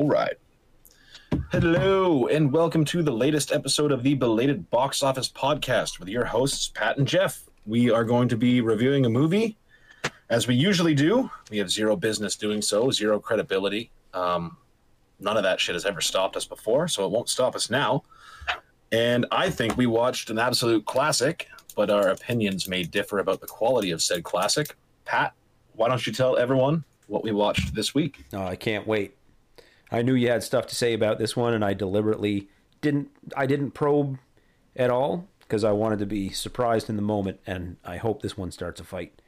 All right. Hello, and welcome to the latest episode of the Belated Box Office Podcast with your hosts, Pat and Jeff. We are going to be reviewing a movie, as we usually do. We have zero business doing so, zero credibility. Um, none of that shit has ever stopped us before, so it won't stop us now. And I think we watched an absolute classic, but our opinions may differ about the quality of said classic. Pat, why don't you tell everyone what we watched this week? Oh, I can't wait. I knew you had stuff to say about this one, and I deliberately didn't. I didn't probe at all because I wanted to be surprised in the moment, and I hope this one starts a fight.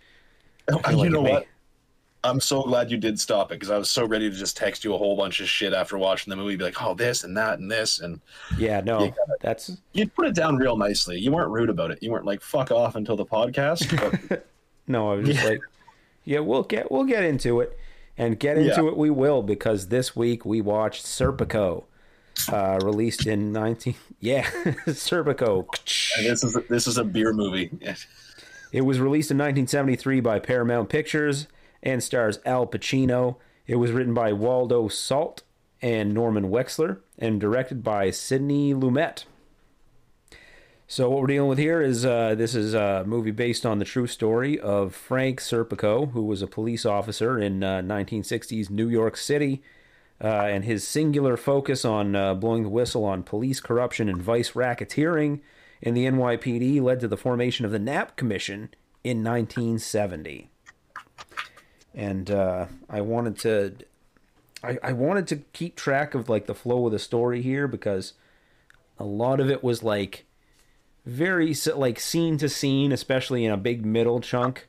Oh, you know what? I'm so glad you did stop it because I was so ready to just text you a whole bunch of shit after watching the movie, be like, "Oh, this and that and this," and Yeah, no, You gotta- that's you put it down real nicely. You weren't rude about it. You weren't like "fuck off" until the podcast. But no. I was just Yeah. like, yeah, we'll get we'll get into it, and get into Yeah. it we will because this week we watched Serpico, uh, released in nineteen. Yeah, Serpico. and this is this is a beer movie. It was released in 1973 by Paramount Pictures and stars Al Pacino. It was written by Waldo Salt and Norman Wexler and directed by Sidney Lumet. So what we're dealing with here is uh, this is a movie based on the true story of Frank Serpico, who was a police officer in uh, 1960s New York City, uh, and his singular focus on uh, blowing the whistle on police corruption and vice racketeering in the NYPD led to the formation of the Knapp Commission in 1970. And uh, I wanted to, I, I wanted to keep track of like the flow of the story here because a lot of it was like very like scene to scene, especially in a big middle chunk.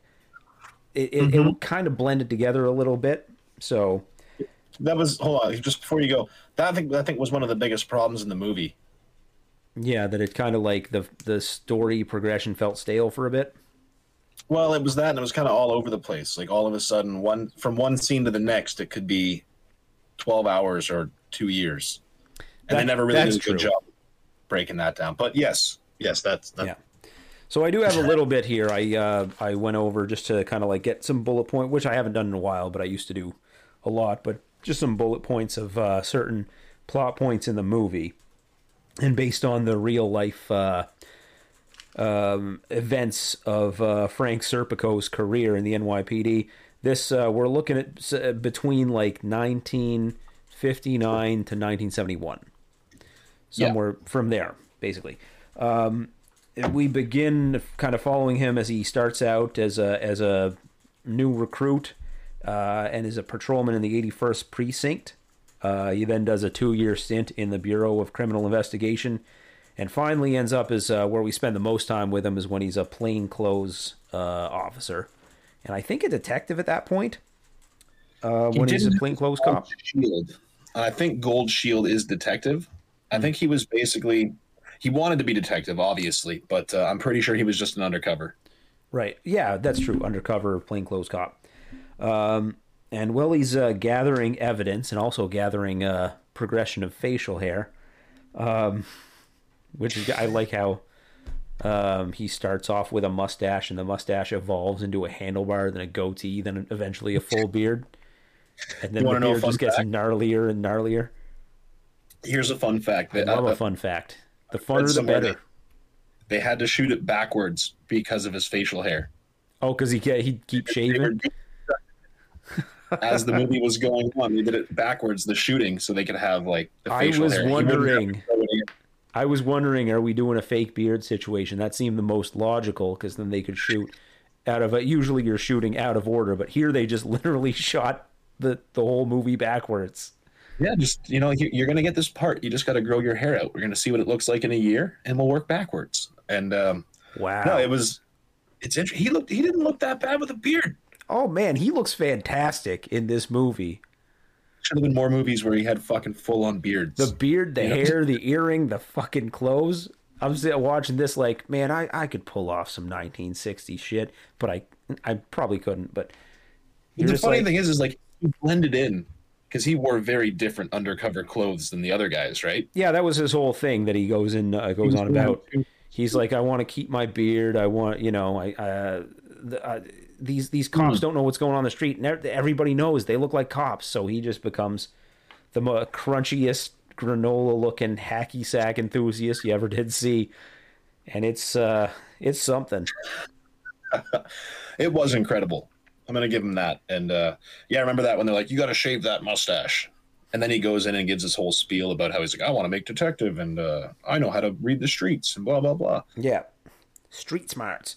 It it, it mm-hmm. kind of blended together a little bit. So that was hold on, just before you go. That I think I think was one of the biggest problems in the movie. yeah, that it kind of like the the story progression felt stale for a bit. Well, it was that, and it was kind of all over the place. Like all of a sudden, one from one scene to the next, it could be twelve hours or two years, and they never really did a good job breaking that down. But yes, yes, that's that, Yeah. So I do have a little bit here. I uh, I went over just to kind of like get some bullet point, which I haven't done in a while, but I used to do a lot. But just some bullet points of uh, certain plot points in the movie, and based on the real life uh, um, events of uh, Frank Serpico's career in the NYPD. This uh, we're looking at between like 1959 to 1971 Yeah. somewhere from there, basically. Um, we begin kind of following him as he starts out as a as a new recruit uh, and is a patrolman in the 81st precinct. Uh, he then does a two-year stint in the Bureau of Criminal Investigation, and finally ends up as uh, where we spend the most time with him is when he's a plainclothes uh, officer, and I think a detective at that point. Uh, when he's a plainclothes cop. Shield. I think Gold Shield is detective. I think he was basically he wanted to be detective, obviously, but uh, I'm pretty sure he was just an undercover. Right. Yeah, that's true. Undercover plainclothes cop. Um, and while he's uh, gathering evidence and also gathering uh, progression of facial hair, um, which is, I like how um, he starts off with a mustache and the mustache evolves into a handlebar, then a goatee, then eventually a full beard. And then the wanna know a beard just gets gnarlier and gnarlier. Here's a fun fact: I that love uh, a fun fact. The funner the better. they had to shoot it backwards because of his facial hair. Oh, because he he keep shaving. as the movie was going on, they did it backwards, the shooting, so they could have like the I facial was hair. Wondering- to throw it in. I was wondering, are we doing a fake beard situation? That seemed the most logical because then they could shoot out of it. Usually you're shooting out of order, but here they just literally shot the the whole movie backwards. Yeah, just you know, you- you're gonna get this part. You just got to grow your hair out. We're gonna see what it looks like in a year, and we'll work backwards. And um, Wow. no, it was. It's interesting. He looked. He didn't look that bad with a beard. oh man, he looks fantastic in this movie. Should have been more movies where he had fucking full on beards. The beard, the Yeah. hair, the earring, the fucking clothes. I'm watching this like, man, I, I could pull off some 1960s shit, but I I probably couldn't. But the funny like- thing is, is like he blended in because he wore very different undercover clothes than the other guys, right? yeah, that was his whole thing that he goes in uh, goes on about. he's like, I want to keep my beard. I want, you know, I, uh, the, uh, these these cops don't know what's going on in the street, and everybody knows they look like cops. So he just becomes the mo- crunchiest granola looking hacky sack enthusiast you ever did see, and it's uh, it's something. it was incredible. I'm gonna give him that. And uh, yeah, I remember that when they're like, "You got to shave that mustache," and then he goes in and gives this whole spiel about how he's like, "I want to make detective, and uh, I know how to read the streets, and blah blah blah." Yeah, street smarts.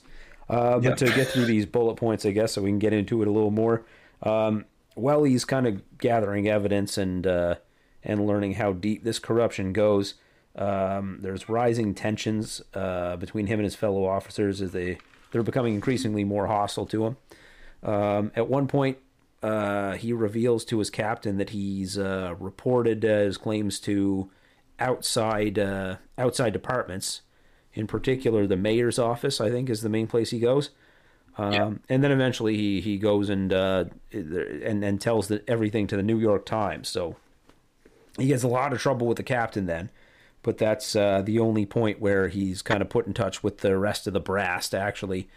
Uh, but Yeah. to get through these bullet points, I guess, so we can get into it a little more. Um, while he's kind of gathering evidence and uh, and learning how deep this corruption goes, um, there's rising tensions uh, between him and his fellow officers as they they're becoming increasingly more hostile to him. Um, at one point, uh, he reveals to his captain that he's uh, reported uh, his claims to outside uh, outside departments, in particular the mayor's office. I think is the main place he goes. Um, Yeah. And then eventually he he goes and uh, and and tells the, everything to the New York Times. So he gets a lot of trouble with the captain then. But that's uh, the only point where he's kind of put in touch with the rest of the brass to actually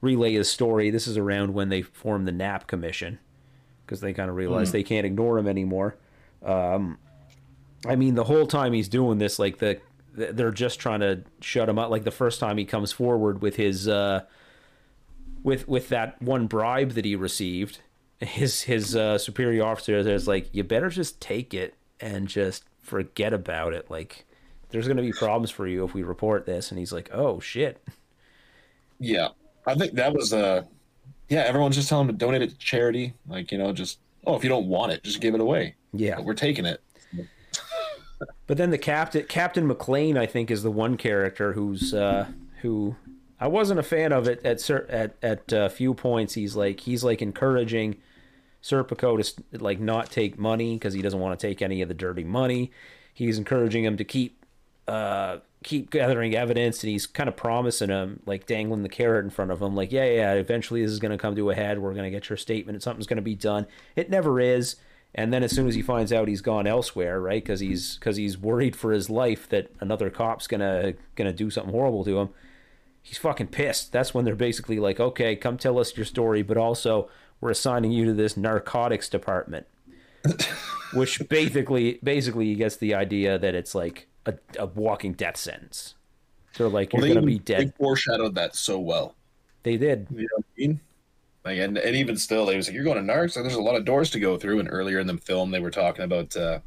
relay his story. This is around when they formed the Knapp Commission because they kind of realize they can't ignore him anymore. Um, I mean, the whole time he's doing this, like the they're just trying to shut him up. Like the first time he comes forward with his uh, with with that one bribe that he received, his his uh, superior officer is like, "You better just take it and just forget about it." Like, there's going to be problems for you if we report this. And he's like, "Oh shit." Yeah, I think that was uh, yeah. Everyone's just telling him to donate it to charity. Like you know, just oh, if you don't want it, just give it away. Yeah. But we're taking it. But then the captain, Captain McLean, I think, is the one character who's uh, who I wasn't a fan of it at at at a few points. He's like he's like encouraging Serpico to like not take money because he doesn't want to take any of the dirty money. He's encouraging him to keep uh, keep gathering evidence, and he's kind of promising him like dangling the carrot in front of him, like yeah yeah, eventually this is going to come to a head. We're going to get your statement, and something's going to be done. It never is. And then as soon as he finds out he's gone elsewhere, right? Because he's because he's worried for his life that another cop's gonna gonna do something horrible to him. He's fucking pissed. That's when they're basically like, okay, come tell us your story, but also we're assigning you to this narcotics department, which basically basically he gets the idea that it's like a, a walking death sentence. They're like, you're gonna be dead. They foreshadowed that so well. They did. You know what I mean? Like, and, and even still, they was like, "You're going to Narcs." Like, there's a lot of doors to go through. And earlier in the film, they were talking about uh,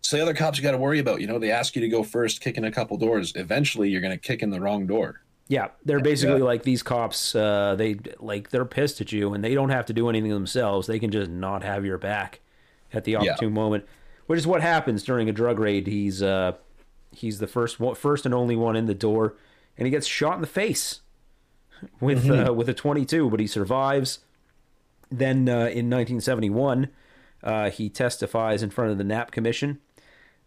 so the other cops you got to worry about. You know, they ask you to go first, kick in a couple doors. Eventually, you're going to kick in the wrong door. Yeah, they're basically like these cops. Uh, they like they're pissed at you, and they don't have to do anything themselves. They can just not have your back at the opportune moment, which is what happens during a drug raid. He's uh, he's the first one, first and only one in the door, and he gets shot in the face with uh, with a twenty two, but he survives. Then uh, in 1971, uh, he testifies in front of the Knapp Commission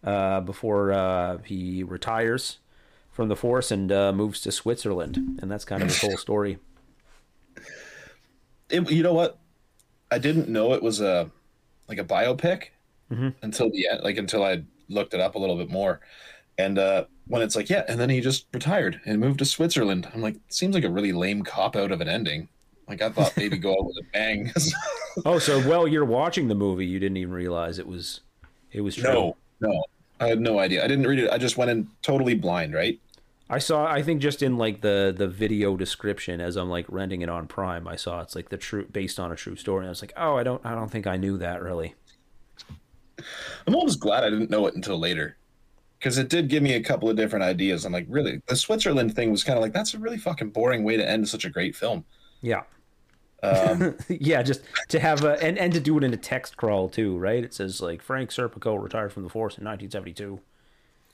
uh, before uh, he retires from the force and uh, moves to Switzerland, and that's kind of his whole story. It, you know what? I didn't know it was a like a biopic until the end, like until I looked it up a little bit more. And uh, when it's like, yeah, and then he just retired and moved to Switzerland. I'm like, seems like a really lame cop out of an ending. Like I thought maybe go out with a bang. Oh, so while you're watching the movie, you didn't even realize it was it was true. no, no, I had no idea. I didn't read it. I just went in totally blind, right? I saw. I think just in like the the video description as I'm like renting it on Prime, I saw it's like the true based on a true story. And I was like, oh, I don't I don't think I knew that really. I'm almost glad I didn't know it until later. Because it did give me a couple of different ideas. I'm like, really? The Switzerland thing was kind of like, that's a really fucking boring way to end such a great film. Yeah. Um, yeah, just to have a and, and to do it in a text crawl too, right? It says like Frank Serpico retired from the force in 1972.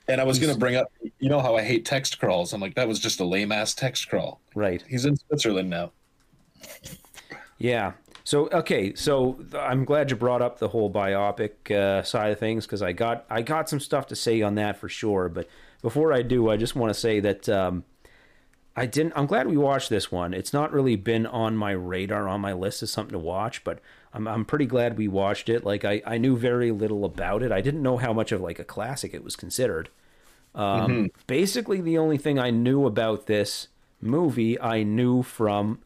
and I was going to bring up, you know how I hate text crawls. I'm like, that was just a lame ass text crawl. Right. He's in Switzerland now. Yeah. So okay, so I'm glad you brought up the whole biopic uh, side of things because I got I got some stuff to say on that for sure. But before I do, I just want to say that um, I didn't. I'm glad we watched this one. It's not really been on my radar on my list as something to watch, but I'm I'm pretty glad we watched it. Like I I knew very little about it. I didn't know how much of like a classic it was considered. Um, Basically, the only thing I knew about this movie I knew from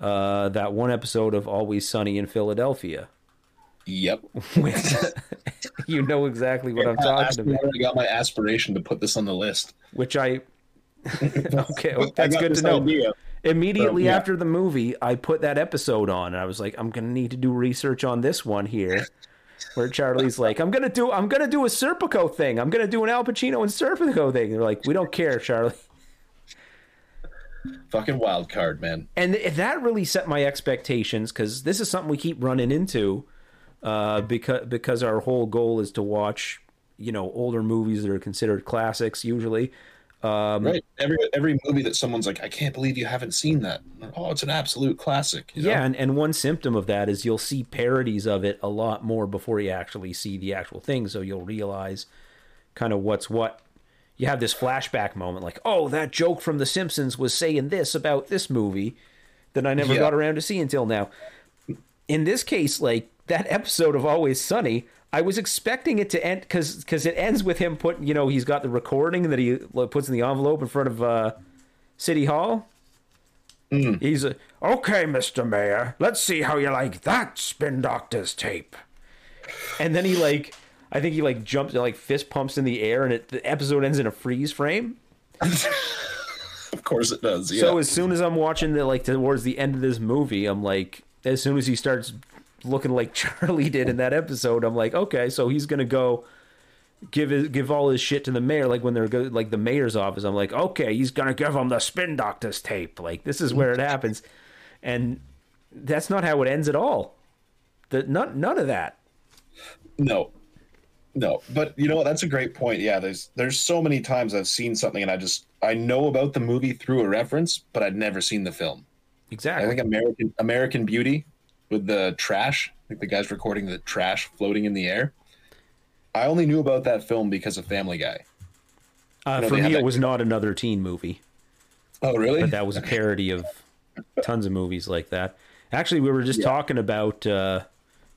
uh, that one episode of Always Sunny in Philadelphia. Yep. You know exactly what I'm talking about. I got my aspiration to put this on the list. Which I okay, I that's good to know. idea. Immediately yeah. after the movie, I put that episode on, and I was like, I'm gonna need to do research on this one here. Where Charlie's like, I'm gonna do, I'm gonna do a Serpico thing. I'm gonna do an Al Pacino and Serpico thing. And They're like, we don't care, Charlie. Fucking wild card, man. and th- that really set my expectations because this is something we keep running into uh, because because our whole goal is to watch you know older movies that are considered classics usually um, Right. Every every movie that someone's like, I can't believe you haven't seen that. Oh, it's an absolute classic. you know? yeah and, and one symptom of that is you'll see parodies of it a lot more before you actually see the actual thing so you'll realize kind of what's what you have this flashback moment like oh that joke from the simpsons was saying this about this movie that i never Yeah. got around to see until now. In this case like that episode of always sunny i was expecting it to end because because it ends with him putting you know he's got the recording that he uh, puts in the envelope in front of uh city hall. Hmm. He's a okay mr mayor let's see how you like that spin doctor's tape. And then he like i think he like jumps like fist pumps in the air and it, the episode ends in a freeze frame Of course it does. Yeah. so as soon as I'm watching the like towards the end of this movie, I'm like, as soon as he starts looking like Charlie did in that episode, I'm like, okay, so he's gonna go give his give all his shit to the mayor. Like when they're go, like the mayor's office, I'm like, okay, he's gonna give him the spin doctor's tape. Like this is where it happens, and that's not how it ends at all. The none none of that. No, no. But you know what? That's a great point. Yeah, there's there's so many times I've seen something and I just I know about the movie through a reference, but I'd never seen the film. Exactly. I think American American Beauty with the trash, like the guys recording the trash floating in the air. I only knew about that film because of Family Guy. Uh, know, for me, it was not another teen movie. Oh, really? but that was a parody of tons of movies like that. Actually, we were just Yeah. talking about, uh,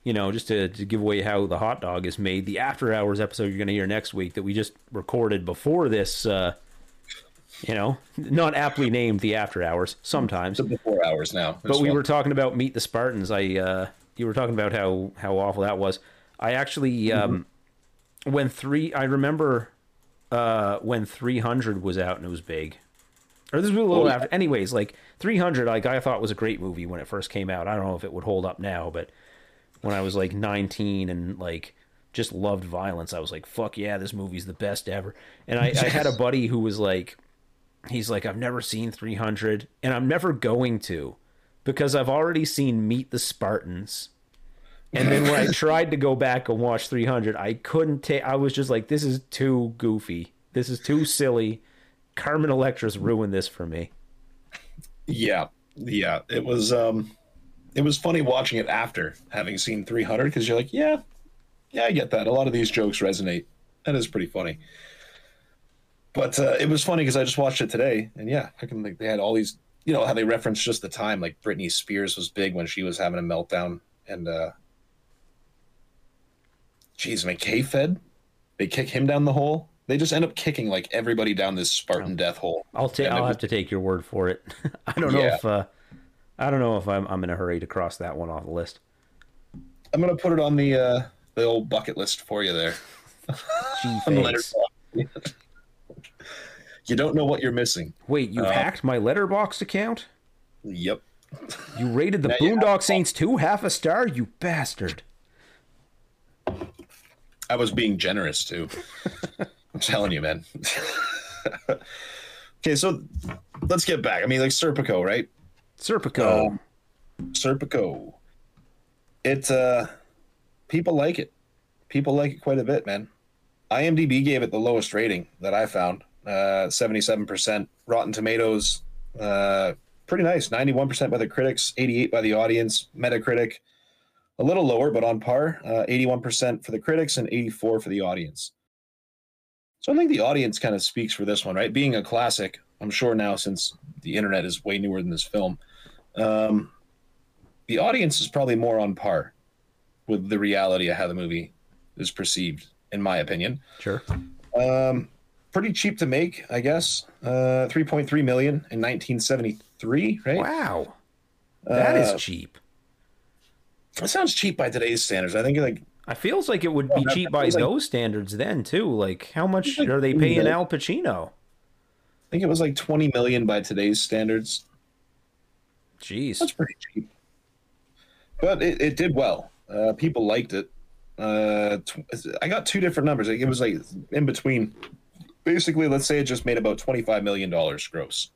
you know, just to, to give away how the hot dog is made. The After Hours episode you're going to hear next week that we just recorded before this, uh, you know, not aptly named the After Hours sometimes. It's before hours now. But we were talking about Meet the Spartans. I uh, you were talking about how how awful that was. I actually um, when three I remember uh, when 300 was out and it was big. Or this was a little Oh, after. Anyways, like 300, like I thought was a great movie when it first came out. I don't know if it would hold up now, but when I was like 19 and like just loved violence, I was like, "Fuck yeah, this movie's the best ever." And I, I had a buddy who was like, he's like, "I've never seen 300, and I'm never going to, because I've already seen Meet the Spartans." And then when I tried to go back and watch 300, I couldn't take. I was just like, "This is too goofy. This is too silly." Carmen Electra's ruined this for me. Yeah, yeah. It was um, it was funny watching it after having seen 300 because you're like, yeah, yeah, I get that. A lot of these jokes resonate. That is pretty funny. But uh, it was funny because I just watched it today, and yeah, I can like they had all these, you know, how they referenced just the time. Like Britney Spears was big when she was having a meltdown, and uh, geez, McKay fed. They kick him down the hole. They just end up kicking like everybody down this Spartan death hole. I'll take. I'll was- have to take your word for it. I don't know Yeah. if. Uh, I don't know if I'm. I'm in a hurry to cross that one off the list. I'm gonna put it on the uh, the old bucket list for you there. Gee, On the thanks. Letterboxd. you don't know what you're missing. Wait, you Uh, hacked my Letterboxd account? Yep. You rated the Now Boondock Saints two half a star? You bastard! I was being generous too. I'm telling you, man. okay, so let's get back. I mean, like Serpico, right? Serpico. Um, Serpico. It's uh people like it. People like it quite a bit, man. IMDb gave it the lowest rating that I found. Uh 77%. Rotten Tomatoes uh pretty nice. 91% by the critics, 88 by the audience. Metacritic a little lower but on par. Uh 81% for the critics and 84 for the audience. So I think the audience kind of speaks for this one, right? Being a classic, I'm sure now since the internet is way newer than this film um, the audience is probably more on par with the reality of how the movie is perceived, in my opinion. sure. Um, pretty cheap to make, I guess. Uh, 3.3 million in 1973, right? Wow, that Uh, is cheap. It sounds cheap by today's standards. I think like I feels like it would be cheap by like- those standards then too. Like how much like are they paying Al Pacino? I think it was like 20 million by today's standards. Jeez. That's pretty cheap. But it, it did well. Uh, people liked it. Uh, tw- I got two different numbers. Like, It was like in between. Basically, let's say it just made about $25 million gross.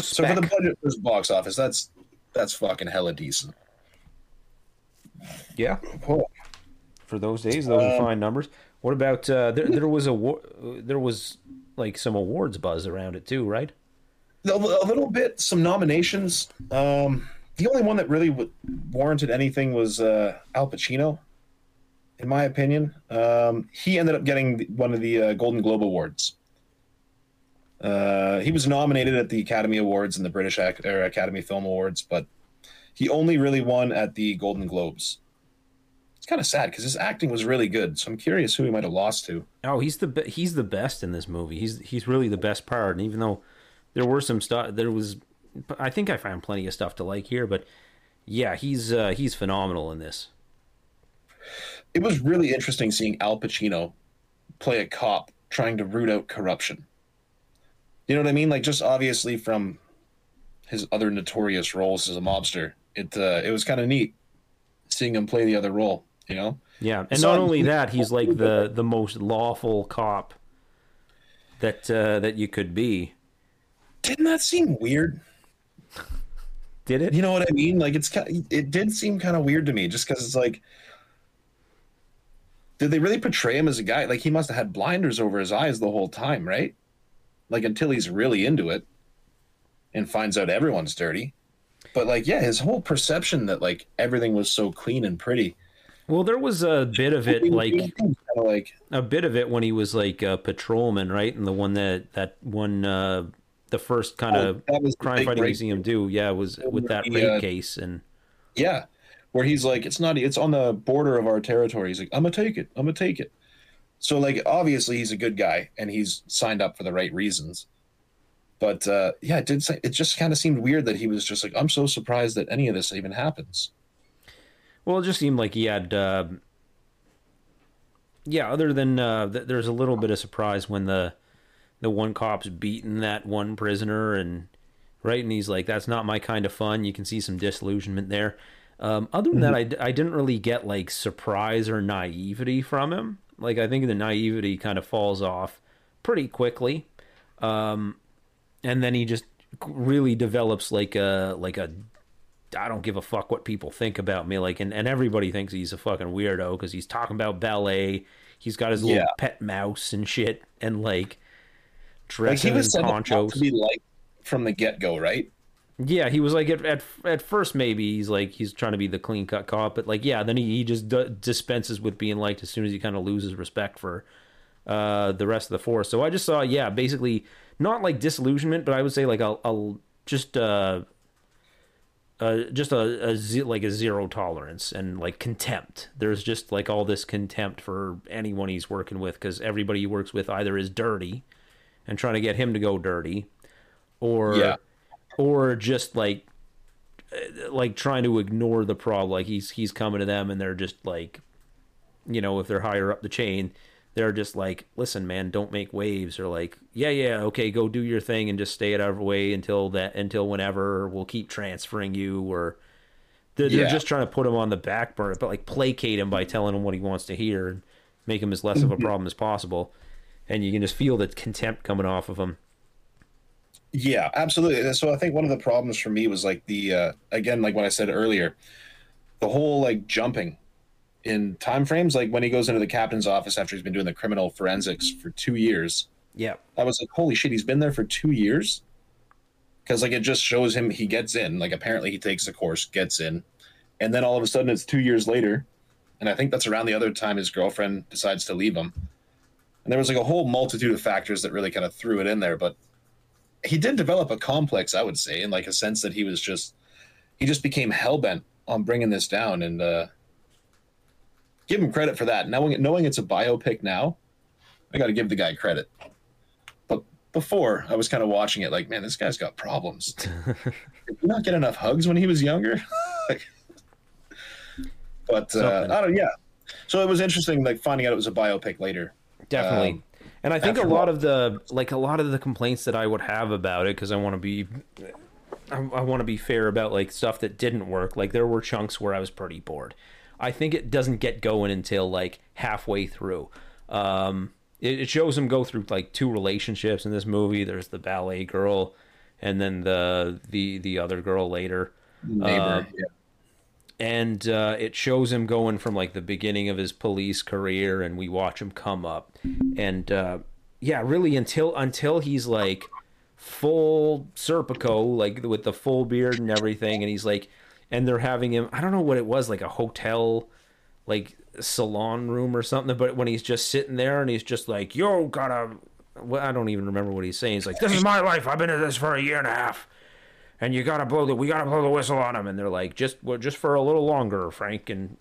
So for the budget for this box office, that's that's fucking hella decent. yeah. Oh, For those days, those are Um, fine numbers. What about uh, there? There was a wa- there was like some awards buzz around it too, right? A, a little bit, some nominations. Um, the only one that really w- warranted anything was uh, Al Pacino, in my opinion. Um, he ended up getting one of the uh, Golden Globe Awards. Uh, he was nominated at the Academy Awards and the British Ac- Academy Film Awards, but he only really won at the Golden Globes. It's kind of sad because his acting was really good. So I'm curious who he might have lost to. Oh, he's the be- he's the best in this movie. He's he's really the best part. And even though there were some stuff, there was, I think I found plenty of stuff to like here. But yeah, he's uh, he's phenomenal in this. it was really interesting seeing Al Pacino play a cop trying to root out corruption. You know what I mean? Like just obviously from his other notorious roles as a mobster, it uh, it was kind of neat seeing him play the other role. You know? Yeah, and So- not only that, he's like the the most lawful cop that uh, that you could be. Didn't that seem weird? Did it? You know what I mean? Like it's kind it did seem kind of weird to me, just because it's like. Did they really portray him as a guy? Like he must have had blinders over his eyes the whole time, right? Like until he's really into it and finds out everyone's dirty. But like, yeah, his whole perception that like everything was so clean and pretty. Well, there was a bit of it, like kind of like a bit of it when he was like a patrolman, right? And the one that that one, uh, the first kind Oh, of the crime fighting museum do, yeah, was with that the, rape uh, case, and Yeah, where he's like, it's not, it's on the border of our territory. He's like, I'm gonna take it. I'm gonna take it. So like, obviously he's a good guy and he's signed up for the right reasons. But uh, yeah, it did. Say, it just kind of seemed weird that he was just like, I'm so surprised that any of this even happens. well, it just seemed like he had, uh, yeah. Other than uh, th- there's a little bit of surprise when the the one cop's beating that one prisoner, and right, and he's like, "That's not my kind of fun." You can see some disillusionment there. Um, other than that, I, I didn't really get like surprise or naivety from him. Like I think the naivety kind of falls off pretty quickly, um, and then he just really develops like a like a I don't give a fuck what people think about me. Like, and, and everybody thinks he's a fucking weirdo because he's talking about ballet. He's got his little Yeah. pet mouse and shit, and like Like he was in ponchos. to be like from the get go, right? Yeah, he was like at, at at first maybe he's like he's trying to be the clean cut cop, but like yeah, then he, he just d- dispenses with being liked as soon as he kind of loses respect for uh the rest of the force. So I just saw yeah, basically not like disillusionment, but I would say like a, a just uh uh, just a, a ze- like a zero tolerance and like contempt. There's just like all this contempt for anyone he's working with because everybody he works with either is dirty and trying to get him to go dirty, or Yeah. or just like like trying to ignore the problem. Like he's he's coming to them and they're just like, you know, if they're higher up the chain, they're just like, listen, man, don't make waves, or like, yeah, yeah, okay, go do your thing and just stay out of our way until that until whenever we'll keep transferring you, or they're, they're just trying to put him on the back burner, but like placate him by telling him what he wants to hear and make him as less of a mm-hmm. problem as possible. And you can just feel the contempt coming off of him. Yeah, absolutely. So I think one of the problems for me was like the uh, again, like what I said earlier, the whole like jumping in time frames. Like when he goes into the captain's office after he's been doing the criminal forensics for two years, Yeah. I was like, holy shit, he's been there for two years. Because like it just shows him he gets in. Like apparently he takes the course, gets in, and then all of a sudden it's two years later, and I think that's around the other time his girlfriend decides to leave him. And there was like a whole multitude of factors that really kind of threw it in there, but he did develop a complex, I would say, in like a sense that he was just he just became hell bent on bringing this down, and uh, give him credit for that. Knowing knowing it's a biopic now, I got to give the guy credit. But before I was kind of watching it, like, man, this guy's got problems. Did he not get enough hugs when he was younger? but uh, I don't. Yeah. So it was interesting, like finding out it was a biopic later. Definitely. Um, and I think a lot of the like a lot of the complaints that I would have about it because I want to be I, I want to be fair about like stuff that didn't work. Like there were chunks where I was pretty bored. I think it doesn't get going until like halfway through. Um, it, it shows him go through like two relationships in this movie. There's the ballet girl, and then the the the other girl later Neighbor. Uh, yeah. And uh, it shows him going from like the beginning of his police career and we watch him come up. And uh, yeah really until until he's like full serpico like with the full beard and everything and he's like and they're having him i don't know what it was like a hotel like salon room or something but when he's just sitting there and he's just like yo gotta well, i don't even remember what he's saying. He's like this is my life. I've been in this for a year and a half and you gotta blow the we gotta blow the whistle on him. And they're like just well, just for a little longer frank. And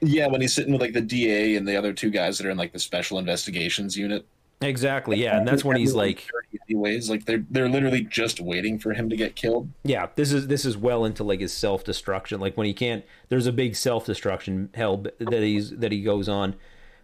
Yeah, when he's sitting with like the DA and the other two guys that are in like the special investigations unit. exactly yeah. And that's when he's like anyways, like they're they're literally just waiting for him to get killed. yeah this is this is well into like his self-destruction. Like when he can't there's a big self-destruction hell that he's that he goes on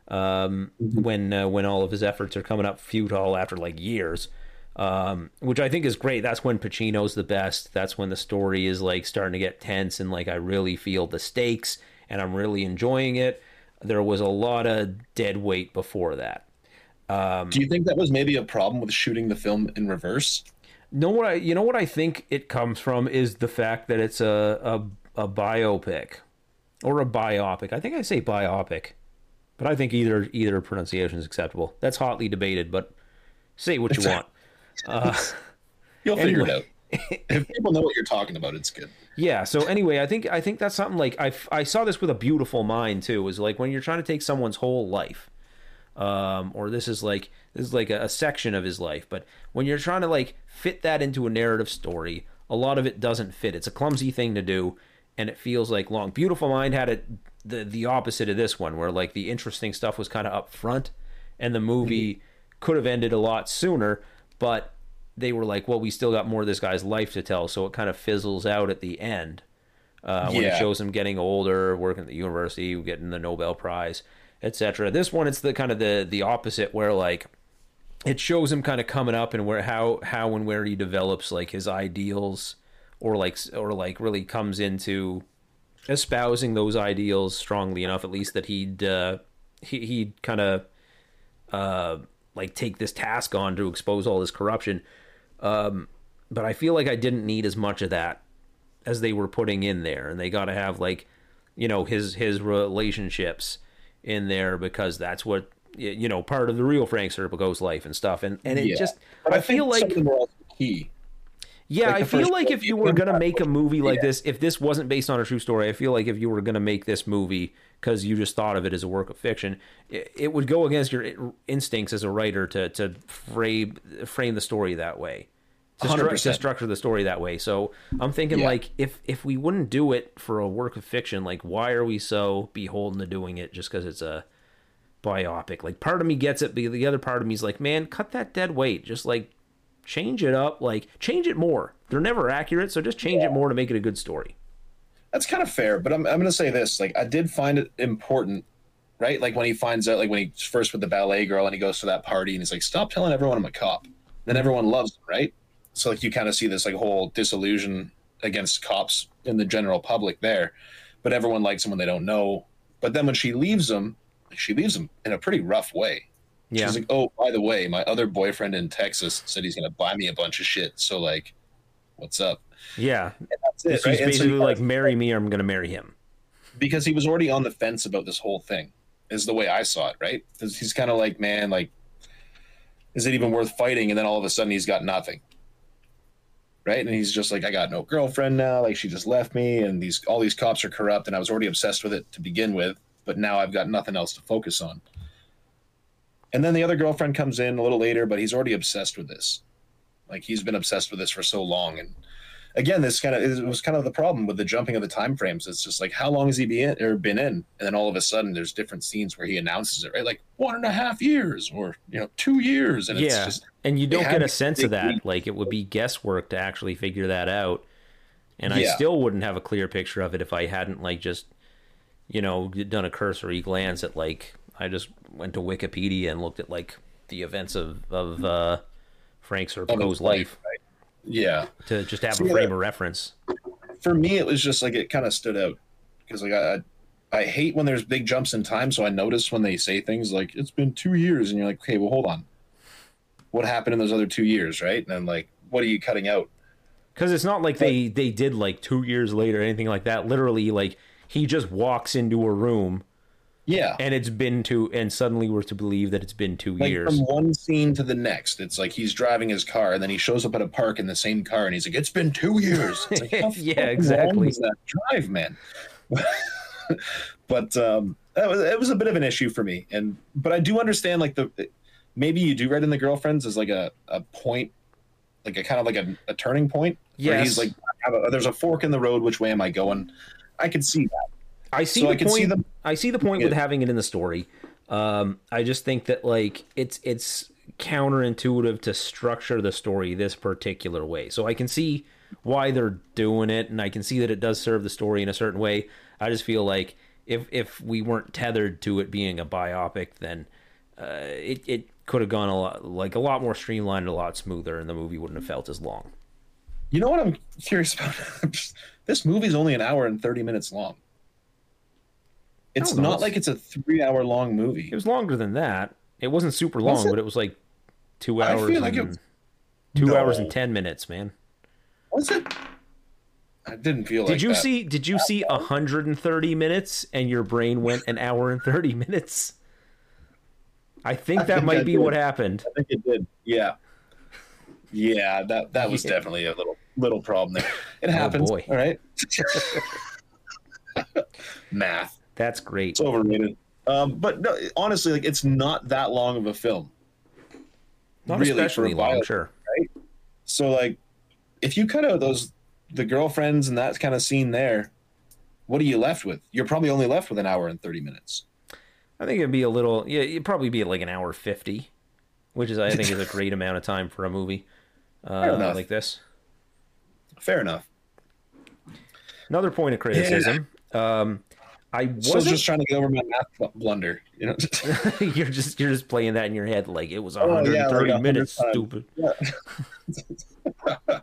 um when uh, when all of his efforts are coming up futile after like years um which i think is great that's when pacino's the best that's when the story is like starting to get tense and like i really feel the stakes and i'm really enjoying it there was a lot of dead weight before that Do you think that was maybe a problem with shooting the film in reverse? know what I you know what I think it comes from is the fact that it's a a, a biopic or a biopic. I think I say biopic, but I think either either pronunciation is acceptable. That's hotly debated, but say what you want. You'll figure it out. if people know what you're talking about, it's good. Yeah. So anyway, I think I think that's something like I I saw this with a beautiful mind too. Is like when you're trying to take someone's whole life, um, or this is like this is like a, a section of his life, but when you're trying to like fit that into a narrative story, a lot of it doesn't fit. It's a clumsy thing to do, and it feels like long. Beautiful Mind had it the the opposite of this one, where like the interesting stuff was kind of up front, and the movie could have ended a lot sooner, but they were like, well, we still got more of this guy's life to tell, so it kind of fizzles out at the end uh, when it shows him getting older, working at the university, getting the Nobel Prize, etc. This one, it's the kind of the the opposite, where like it shows him kind of coming up and where how how and where he develops like his ideals, or like or like really comes into espousing those ideals strongly enough, at least that he'd uh, he he'd kind of uh, like take this task on to expose all this corruption. Um, but I feel like I didn't need as much of that as they were putting in there, and they got to have like, you know, his his relationships in there because that's what you know part of the real Frank Serpico's life and stuff. And and it Yeah. just But I, I, feel like key. Yeah, Like I feel like if you were gonna make a movie like Yeah. this, if this wasn't based on a true story, I feel like if you were gonna make this movie because you just thought of it as a work of fiction, it, it would go against your instincts as a writer to to frame frame the story that way, to, stru- to structure the story that way. So I'm thinking Yeah. like if if we wouldn't do it for a work of fiction, like why are we so beholden to doing it just because it's a biopic? Like part of me gets it, but the other part of me is like, man, cut that dead weight. Just like change it up like change it more they're never accurate so just change it more to make it a good story That's kind of fair, but I'm I'm gonna say this. Like I did find it important, right? Like when he finds out, like when he's first with the ballet girl and he goes to that party and he's like, "Stop telling everyone I'm a cop." Then everyone loves him, right? So like you kind of see this like whole disillusion against cops in the general public there, but everyone likes him when they don't know. But then when she leaves him, she leaves him in a pretty rough way. Yeah. She's like, "Oh, by the way, my other boyfriend in Texas said he's gonna buy me a bunch of shit. So like, what's up?" yeah. That's it, right? And so basically like marry me or i'm gonna marry him. Because he was already on the fence about this whole thing is the way i saw it right? 'Cause he's kind of like man like is it even worth fighting? And then all of a sudden he's got nothing. Right? And he's just like i got no girlfriend now. Like she just left me and these all these cops are corrupt and i was already obsessed with it to begin with but now i've got nothing else to focus on and then the other girlfriend comes in a little later but he's already obsessed with this. Like he's been obsessed with this for so long. And again, this kind of it was kind of the problem with the jumping of the time frames. It's just like how long has he been in, or been in, and then all of a sudden there's different scenes where he announces it, right? Like one and a half years, or you know, two years, and it's yeah, just and you don't get a sense of that. Like it would be guesswork to actually figure that out, and I still wouldn't have a clear picture of it if I hadn't like just, you know, done a cursory glance at like I just went to Wikipedia and looked at like the events of of uh, Frank Serpico's life right? Yeah, to just have See, a frame uh, of reference. for me, it was just like it kind of stood out because like I, I hate when there's big jumps in time. So I notice when they say things like it's been two years, and you're like, okay, well, hold on, what happened in those other two years, right? And then like, what are you cutting out? Because it's not like they they did like two years later or anything like that. Literally, like he just walks into a room Yeah, and it's been two, and suddenly we're to believe that it's been two like years. from one scene to the next. It's like he's driving his car, and then he shows up at a park in the same car, and he's like, "It's been two years." Like, Yeah, exactly. drive, man. but um, that was, it was a bit of an issue for me, and but I do understand like the maybe you do read in the girlfriends as like a, a point, like a kind of like a, a turning point. where he's like, there's a fork in the road. Which way am I going? I could see that. I see so the I point. see I see the point with having it in the story. Um, I just think that like it's it's counterintuitive to structure the story this particular way. So I can see why they're doing it, and I can see that it does serve the story in a certain way. I just feel like if if we weren't tethered to it being a biopic, then uh, it it could have gone a lot like a lot more streamlined, a lot smoother, and the movie wouldn't have felt as long. You know what I'm curious about? this movie's only an hour and 30 minutes long. It's don't know, not like it's a three hour long movie. It was longer than that. It wasn't super Was long, it? but it was like two I hours feel like it and was- two No. hours and ten minutes, man. Was it? I didn't feel like Did you that. see? Did you see 130 minutes and your brain went an hour and 30 minutes? I think I that think might I be did. what happened. I think it did. Yeah. Yeah, that that was Yeah. definitely a little little problem there. It oh, happens. boy. All right. Math. That's great. It's overrated. Um, but no, honestly, like it's not that long of a film. Not really, especially long, sure. Right? So like, if you cut out those the girlfriends and that kind of scene there, what are you left with? You're probably only left with an hour and thirty minutes. I think it'd be a little. Yeah, it'd probably be like an hour 50, which is I think is a great amount of time for a movie uh, like this. Fair enough. Another point of criticism. Um, I wasn't. just trying to get over my math blunder, you know. you're just you're just playing that in your head like it was Oh, yeah, 130 like minutes. times. Stupid.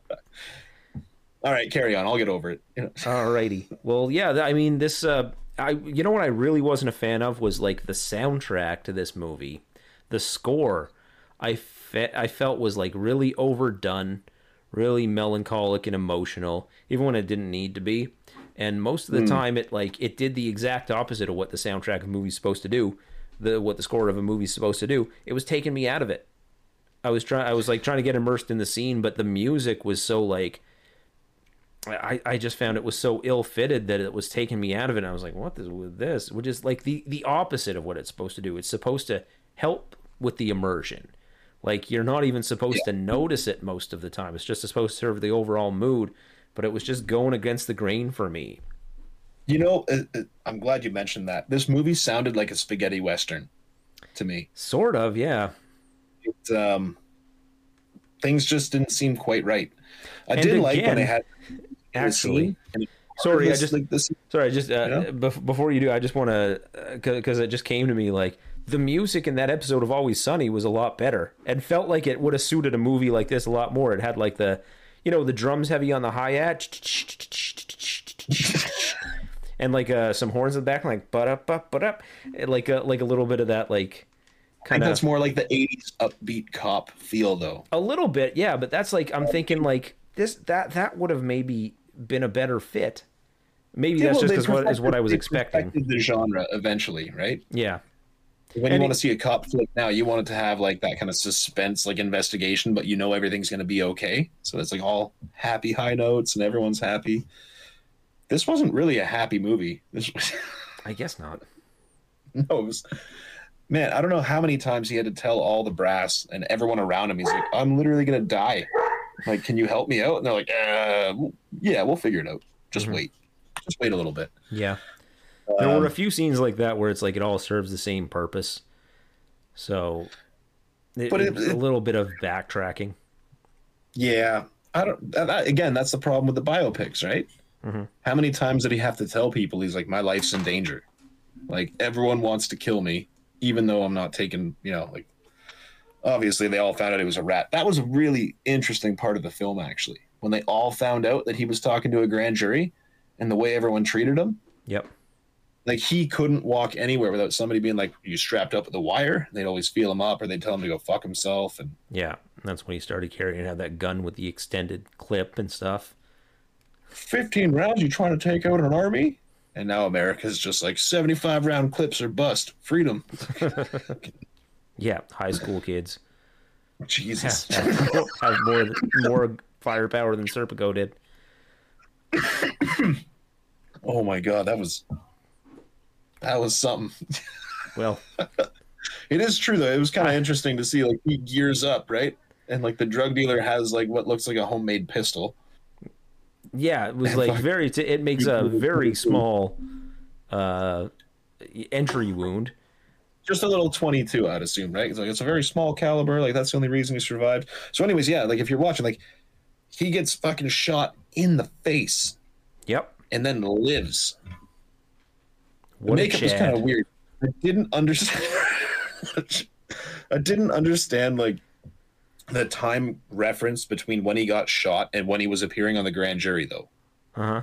All right, carry on. I'll get over it. You know. Alrighty. Well, yeah. I mean, this. Uh, I. You know what I really wasn't a fan of was like the soundtrack to this movie, the score. I fe- I felt was like really overdone, really melancholic and emotional, even when it didn't need to be. And most of the hmm. time, it like it did the exact opposite of what the soundtrack of a movie's supposed to do. The what the score of a movie's supposed to do. It was taking me out of it. I was trying. I was like trying to get immersed in the scene, but the music was so like I, I just found it was so ill fitted that it was taking me out of it. And I was like, what is with this? Which is like the, the opposite of what it's supposed to do. It's supposed to help with the immersion. Like you're not even supposed to notice it most of the time. It's just supposed to serve the overall mood. But it was just going against the grain for me. You know, uh, uh, I'm glad you mentioned that. This movie sounded like a spaghetti western to me. Sort of, yeah. It, um, things just didn't seem quite right. I And did like when they had Actually, sorry, I just like this. Sorry, I just uh, bef- before you do, I just want to because it just came to me like the music in that episode of Always Sunny was a lot better and felt like it would have suited a movie like this a lot more. It had like the, you know, the drums heavy on the hi hat, and like uh, some horns in the back, like but up, up, but up, like a like a little bit of that like kind of that's more like the '80s upbeat cop feel, though. a little bit, yeah. But that's like I'm thinking like this that that would have maybe been a better fit. Maybe that's well, just because what is what I was expecting. The genre eventually, right? Yeah. When And you want to see a cop flick now, you want it to have like that kind of suspense, like investigation, but you know everything's going to be okay. So it's like all happy high notes and everyone's happy. This wasn't really a happy movie. This was, I guess not. no, it was, man, I don't know how many times he had to tell all the brass and everyone around him, he's like, I'm literally going to die. Like, can you help me out? And they're like, uh, yeah, we'll figure it out. Just Mhm. wait. Just wait a little bit. Yeah. There were a Um, few scenes like that where it's like it all serves the same purpose. So, it, But it- it's a little bit of backtracking. Yeah, I don't. That, again, that's the problem with the biopics, right? Mhm. How many times did he have to tell people he's like, my life's in danger? Like everyone wants to kill me, even though I'm not taking. You know, like obviously they all found out it was a rat. That was a really interesting part of the film, actually, when they all found out that he was talking to a grand jury, and the way everyone treated him. Yep. Like he couldn't walk anywhere without somebody being like, "You strapped up with the wire." They'd always feel him up, or they'd tell him to go fuck himself, and Yeah. That's when he started carrying out that gun with the extended clip and stuff. 15 rounds you trying to take out an army and now america's just like 75 round clips or bust freedom Yeah. High school kids jesus have, have, have more more firepower than Serpico did. oh my god that was that was something. Well, it is true though. It was kind of interesting to see like he gears up right? And like the drug dealer has like what looks like a homemade pistol. Yeah, it was like very. It makes a very small uh, entry wound. just a little 22 i'd assume right? It's like it's a very small caliber like that's the only reason he survived. So anyways yeah like if you're watching like he gets fucking shot in the face. Yep. and then lives What a makeup was kind of weird. I didn't understand. I didn't understand like the time reference between when he got shot and when he was appearing on the grand jury, though, Uh huh.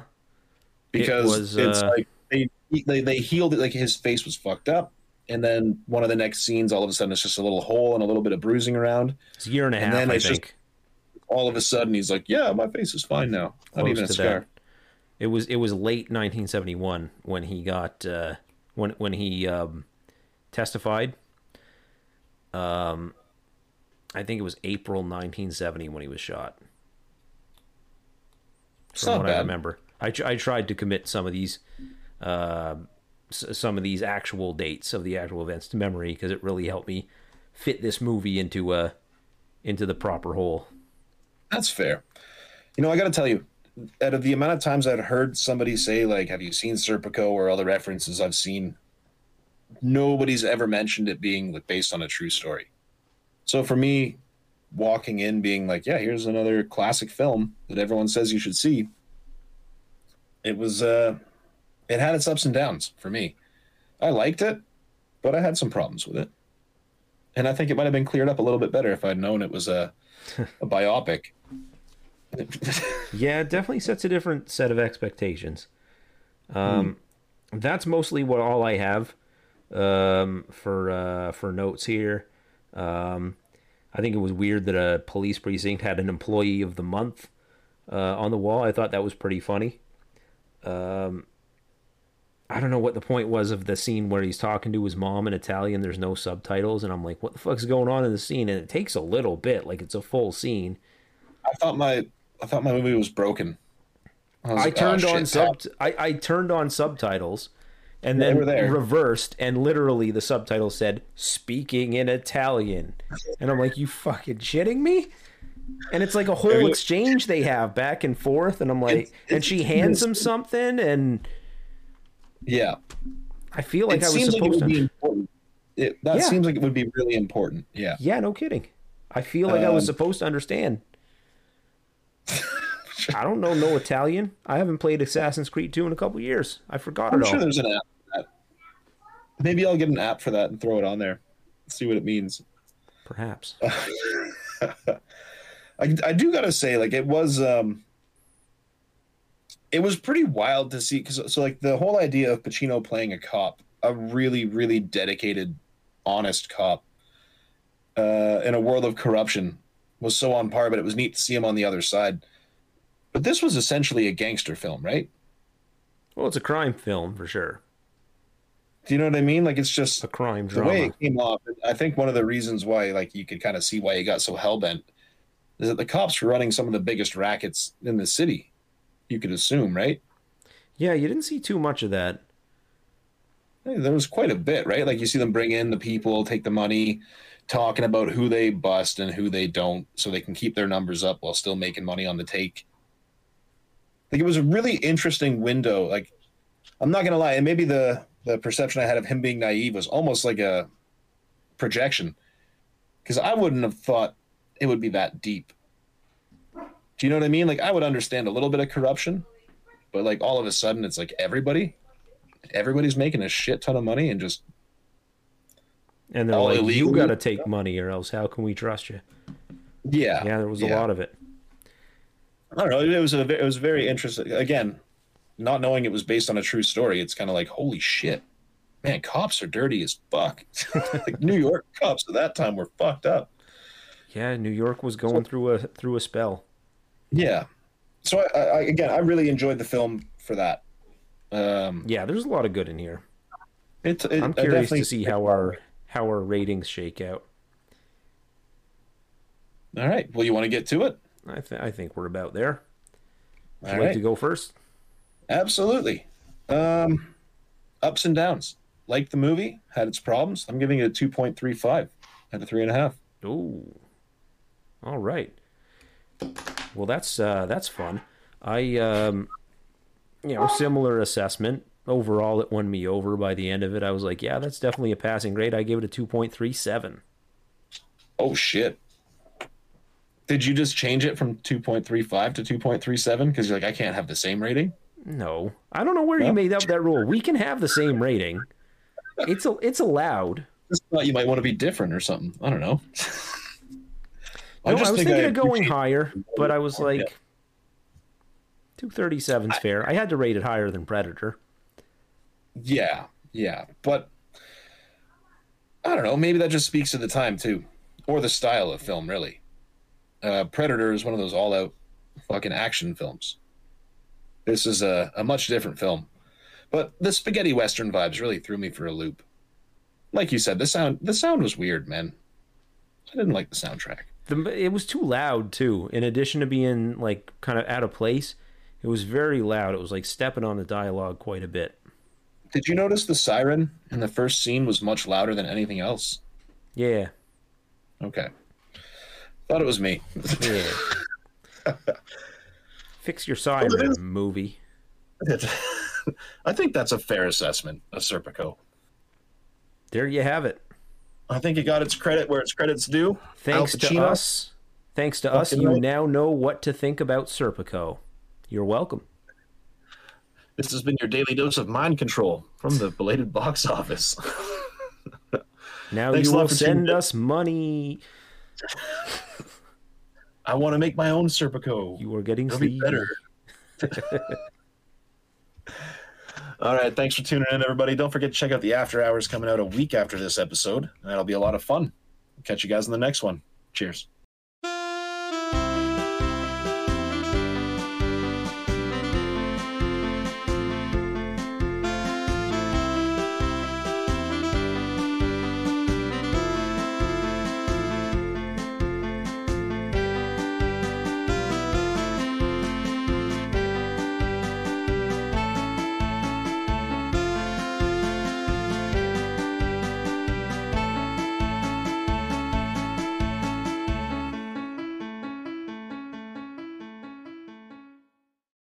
because was, it's uh, like they, they they healed it like his face was fucked up, and then one of the next scenes, all of a sudden, it's just a little hole and a little bit of bruising around. It's a year and a And half, then I it's just think. All of a sudden, he's like, "Yeah, my face is fine now. Not even a scar." that. It was it was late 1971 when he got uh, when when he um, testified. Um, I think it was April 1970 when he was shot. It's From not what I remember, I, I tried to commit some of these, uh, s- some of these actual dates of the actual events to memory because it really helped me fit this movie into uh into the proper hole. That's fair. You know, I got to tell you, out of the amount of times I've heard somebody say, like, have you seen Serpico or other references I've seen, nobody's ever mentioned it being like, based on a true story. So for me, walking in being like, yeah, here's another classic film that everyone says you should see, it was, uh, it had its ups and downs for me. I liked it, but I had some problems with it. And I think it might have been cleared up a little bit better if I'd known it was a, a biopic. Yeah, definitely sets a different set of expectations. Um, That's mostly what all I have um, for uh, for notes here. Um, I think it was weird that a police precinct had an employee of the month uh, on the wall. I thought that was pretty funny. Um, I don't know what the point was of the scene where he's talking to his mom in Italian. There's no subtitles, and I'm like, what the fuck's going on in the scene? And it takes a little bit, like it's a full scene. I thought my I thought my movie was broken. was I like, oh, turned shit, on sub. I, I turned on subtitles, and then reversed, and literally the subtitle said "speaking in Italian," and I'm like, "You fucking shitting me?" And it's like a whole exchange they have back and forth, and I'm like, It's- and she hands him something, and Yeah, I feel like it I was like supposed be to. It, that Yeah. seems like it would be really important. Yeah, Yeah, no kidding. I feel like I was Um, supposed to understand. I don't know no Italian. I haven't played Assassin's Creed 2 in a couple years. I forgot I'm it all. sure there's an app for that. Maybe I'll get an app for that and throw it on there. See what it means. Perhaps. I, I do gotta say, like it was, um, it was pretty wild to see because so like the whole idea of Pacino playing a cop, a really really dedicated, honest cop, uh, in a world of corruption, was so on par. But it was neat to see him on the other side. But this was essentially a gangster film, right? Well, it's a crime film for sure. Do you know what I mean? Like it's just A crime the drama. way it came off. I think one of the reasons why, like, you could kind of see why he got so hell bent, is that the cops were running some of the biggest rackets in the city. You could assume, right? Yeah, you didn't see too much of that. There was quite a bit, right? Like you see them bring in the people, take the money, talking about who they bust and who they don't, so they can keep their numbers up while still making money on the take. Like it was a really interesting window. Like I'm not gonna lie, and maybe the the perception I had of him being naive was almost like a projection, because I wouldn't have thought it would be that deep. Do you know what I mean? Like I would understand a little bit of corruption, but like all of a sudden it's like everybody, everybody's making a shit ton of money and just And they're All like, illegal. you got to take money, or else how can we trust you? yeah, Yeah, there was a lot of it. I don't know. It was a it was very interesting. Again, not knowing it was based on a true story, it's kind of like holy shit, man, cops are dirty as fuck. like New York cops at that time were fucked up. Yeah, New York was going through a through a spell. Yeah. So I, I again, I really enjoyed the film for that. Um, Yeah, there's a lot of good in here. it, it, I'm curious to see how our how our ratings shake out. All right. Well, you want to get to it? I th- I think we're about there. Would you like to go first? Absolutely. Um, ups and downs. Like the movie, had its problems. I'm giving it a 2.35 out of three and a half. Oh, all right. Well, that's uh, that's fun. I um, you know, similar assessment. Overall, it won me over. By the end of it, I was like, yeah, that's definitely a passing grade. I gave it a two point three seven. Oh shit. Did you just change it from 2.35 to 2.37 because you're like I can't have the same rating? No, I don't know where you made up that rule. We can have the same rating. It's a, it's allowed. Just thought you might want to be different or something. I don't know. No, I, was think thinking of going higher, but I was Yeah. like, two thirty seven's fair. I had to rate it higher than Predator. Yeah, yeah, but I don't know. Maybe that just speaks to the time too, or the style of film. Really, uh, Predator is one of those all-out fucking action films. This is a, a much different film, but the spaghetti western vibes really threw me for a loop. Like you said, the sound the sound was weird, man. I didn't like the soundtrack. The, it was too loud too. In addition to being like kind of out of place, it was very loud. It was like stepping on the dialogue quite a bit. Did you notice the siren in the first scene was much louder than anything else? Yeah, Okay. Thought it was me. yeah. Fix your siren, movie. I think that's a fair assessment of Serpico. There you have it. I think it got its credit where its credit's due. Thanks to us, thanks to us, you now know what to think about Serpico. You're welcome. This has been your daily dose of mind control from the belated box office. Now Thanks you will send in. us money. I want to make my own Serpico. You are getting It'll be better. All right, thanks for tuning in, everybody. Don't forget to check out the after hours coming out a week after this episode. That'll be a lot of fun. Catch you guys in the next one. Cheers.